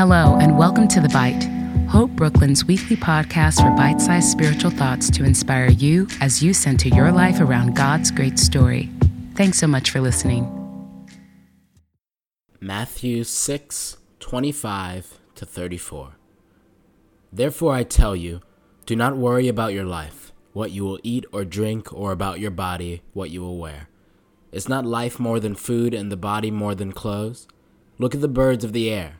Hello, and welcome to The Bite, Hope Brooklyn's weekly podcast for bite sized spiritual thoughts to inspire you as you center your life around God's great story. Thanks so much for listening. Matthew 6 25 to 34. Therefore, I tell you, do not worry about your life, what you will eat or drink, or about your body, what you will wear. Is not life more than food, and the body more than clothes? Look at the birds of the air.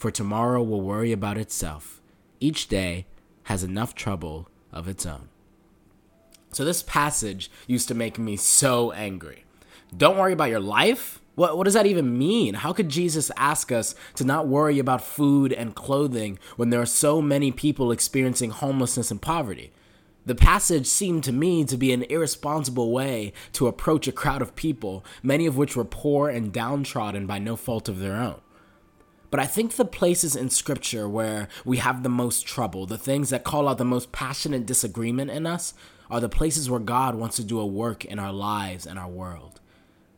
for tomorrow will worry about itself. Each day has enough trouble of its own. So, this passage used to make me so angry. Don't worry about your life? What, what does that even mean? How could Jesus ask us to not worry about food and clothing when there are so many people experiencing homelessness and poverty? The passage seemed to me to be an irresponsible way to approach a crowd of people, many of which were poor and downtrodden by no fault of their own. But I think the places in Scripture where we have the most trouble, the things that call out the most passionate disagreement in us, are the places where God wants to do a work in our lives and our world.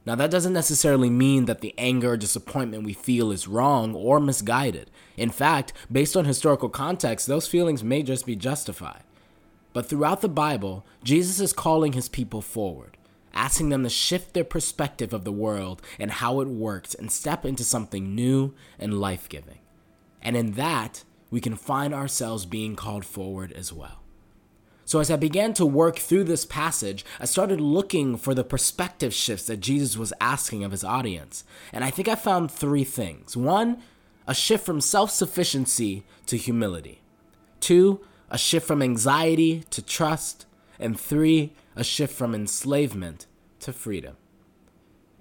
Now, that doesn't necessarily mean that the anger or disappointment we feel is wrong or misguided. In fact, based on historical context, those feelings may just be justified. But throughout the Bible, Jesus is calling his people forward, asking them to shift their perspective of the world and how it works and step into something new and life giving. And in that, we can find ourselves being called forward as well. So, as I began to work through this passage, I started looking for the perspective shifts that Jesus was asking of his audience. And I think I found three things. One, a shift from self sufficiency to humility. Two, a shift from anxiety to trust, and three, a shift from enslavement to freedom.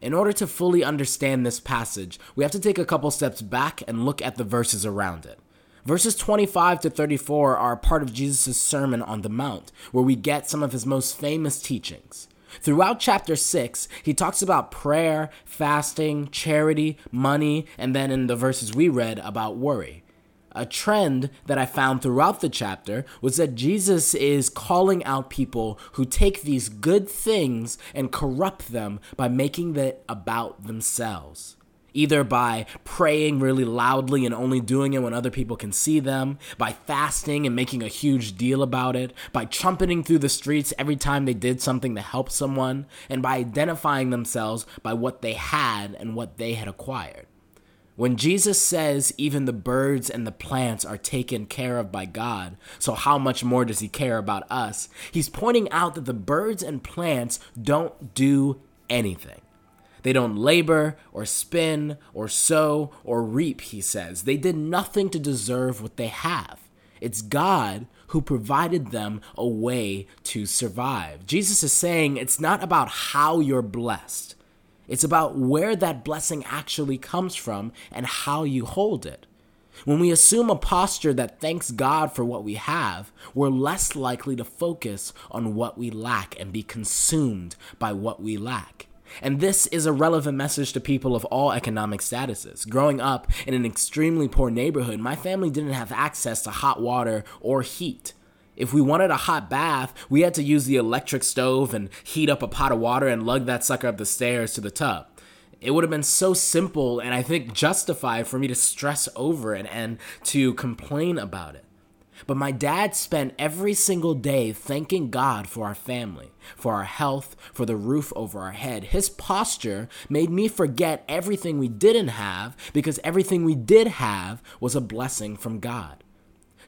In order to fully understand this passage, we have to take a couple steps back and look at the verses around it. Verses 25 to 34 are part of Jesus' Sermon on the Mount, where we get some of his most famous teachings. Throughout chapter 6, he talks about prayer, fasting, charity, money, and then in the verses we read about worry. A trend that I found throughout the chapter was that Jesus is calling out people who take these good things and corrupt them by making it about themselves. Either by praying really loudly and only doing it when other people can see them, by fasting and making a huge deal about it, by trumpeting through the streets every time they did something to help someone, and by identifying themselves by what they had and what they had acquired. When Jesus says even the birds and the plants are taken care of by God, so how much more does he care about us? He's pointing out that the birds and plants don't do anything. They don't labor or spin or sow or reap, he says. They did nothing to deserve what they have. It's God who provided them a way to survive. Jesus is saying it's not about how you're blessed. It's about where that blessing actually comes from and how you hold it. When we assume a posture that thanks God for what we have, we're less likely to focus on what we lack and be consumed by what we lack. And this is a relevant message to people of all economic statuses. Growing up in an extremely poor neighborhood, my family didn't have access to hot water or heat. If we wanted a hot bath, we had to use the electric stove and heat up a pot of water and lug that sucker up the stairs to the tub. It would have been so simple and I think justified for me to stress over it and to complain about it. But my dad spent every single day thanking God for our family, for our health, for the roof over our head. His posture made me forget everything we didn't have because everything we did have was a blessing from God.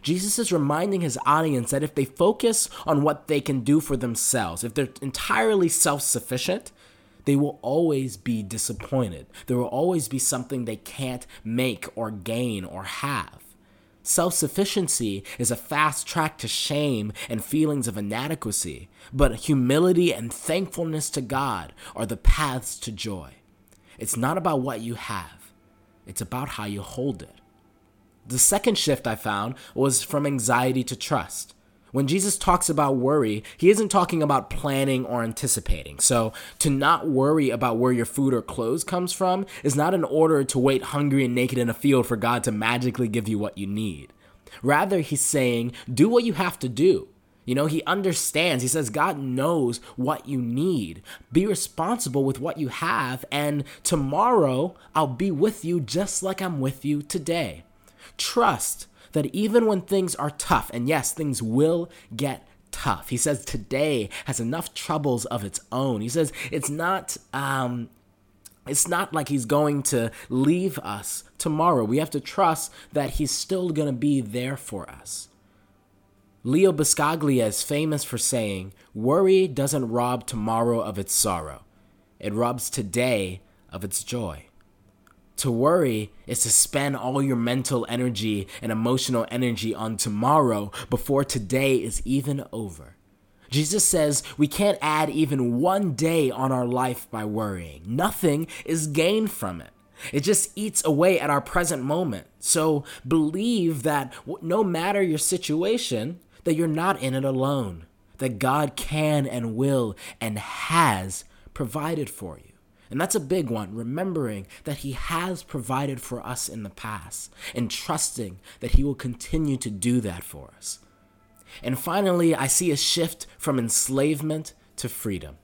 Jesus is reminding his audience that if they focus on what they can do for themselves, if they're entirely self sufficient, they will always be disappointed. There will always be something they can't make or gain or have. Self sufficiency is a fast track to shame and feelings of inadequacy, but humility and thankfulness to God are the paths to joy. It's not about what you have, it's about how you hold it. The second shift I found was from anxiety to trust. When Jesus talks about worry, he isn't talking about planning or anticipating. So, to not worry about where your food or clothes comes from is not an order to wait hungry and naked in a field for God to magically give you what you need. Rather, he's saying, do what you have to do. You know, he understands. He says, God knows what you need. Be responsible with what you have, and tomorrow I'll be with you just like I'm with you today. Trust that even when things are tough, and yes, things will get tough. He says today has enough troubles of its own. He says it's not um it's not like he's going to leave us tomorrow. We have to trust that he's still going to be there for us. Leo Buscaglia is famous for saying, Worry doesn't rob tomorrow of its sorrow, it robs today of its joy. To worry is to spend all your mental energy and emotional energy on tomorrow before today is even over. Jesus says we can't add even one day on our life by worrying. Nothing is gained from it. It just eats away at our present moment. So believe that no matter your situation, that you're not in it alone. That God can and will and has provided for you. And that's a big one, remembering that He has provided for us in the past and trusting that He will continue to do that for us. And finally, I see a shift from enslavement to freedom.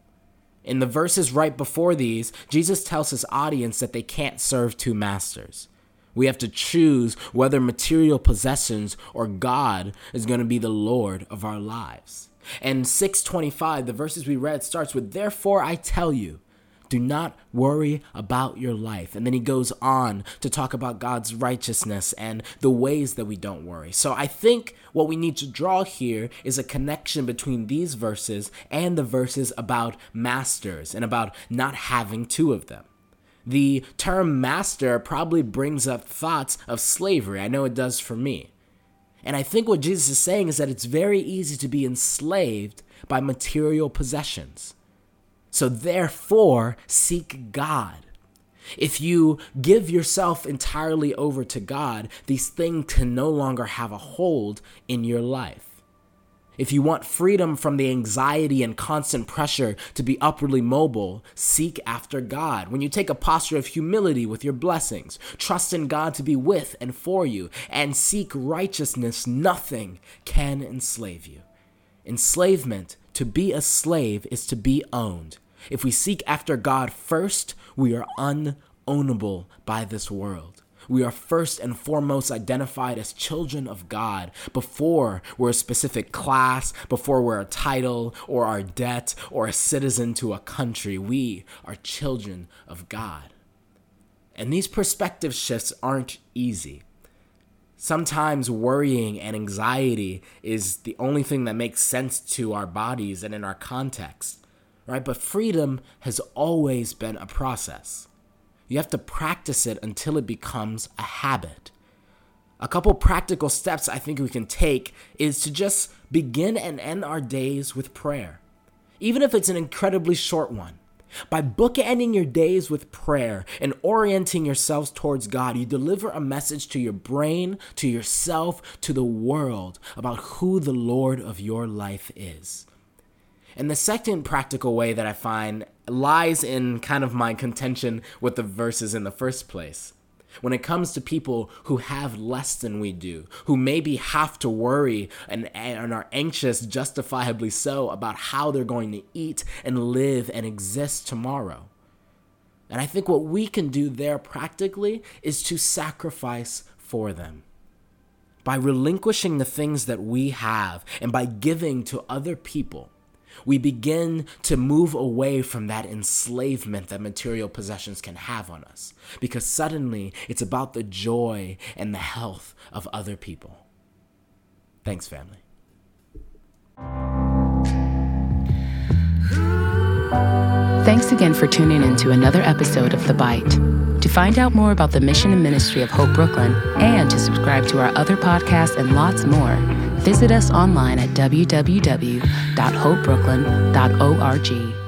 In the verses right before these, Jesus tells his audience that they can't serve two masters. We have to choose whether material possessions or God is going to be the Lord of our lives. And 625, the verses we read, starts with, Therefore I tell you, do not worry about your life. And then he goes on to talk about God's righteousness and the ways that we don't worry. So I think what we need to draw here is a connection between these verses and the verses about masters and about not having two of them. The term master probably brings up thoughts of slavery. I know it does for me. And I think what Jesus is saying is that it's very easy to be enslaved by material possessions. So therefore, seek God. If you give yourself entirely over to God, these things can no longer have a hold in your life. If you want freedom from the anxiety and constant pressure to be upwardly mobile, seek after God. When you take a posture of humility with your blessings, trust in God to be with and for you, and seek righteousness, nothing can enslave you. Enslavement to be a slave is to be owned. If we seek after God first, we are unownable by this world. We are first and foremost identified as children of God before we're a specific class, before we're a title or our debt or a citizen to a country. We are children of God. And these perspective shifts aren't easy. Sometimes worrying and anxiety is the only thing that makes sense to our bodies and in our context, right? But freedom has always been a process. You have to practice it until it becomes a habit. A couple practical steps I think we can take is to just begin and end our days with prayer, even if it's an incredibly short one. By bookending your days with prayer and orienting yourselves towards God, you deliver a message to your brain, to yourself, to the world about who the Lord of your life is. And the second practical way that I find lies in kind of my contention with the verses in the first place when it comes to people who have less than we do, who maybe have to worry and, and are anxious, justifiably so, about how they're going to eat and live and exist tomorrow. And I think what we can do there practically is to sacrifice for them. By relinquishing the things that we have and by giving to other people, we begin to move away from that enslavement that material possessions can have on us because suddenly it's about the joy and the health of other people. Thanks, family. Thanks again for tuning in to another episode of The Bite. To find out more about the mission and ministry of Hope Brooklyn and to subscribe to our other podcasts and lots more, visit us online at www.hopebrooklyn.org.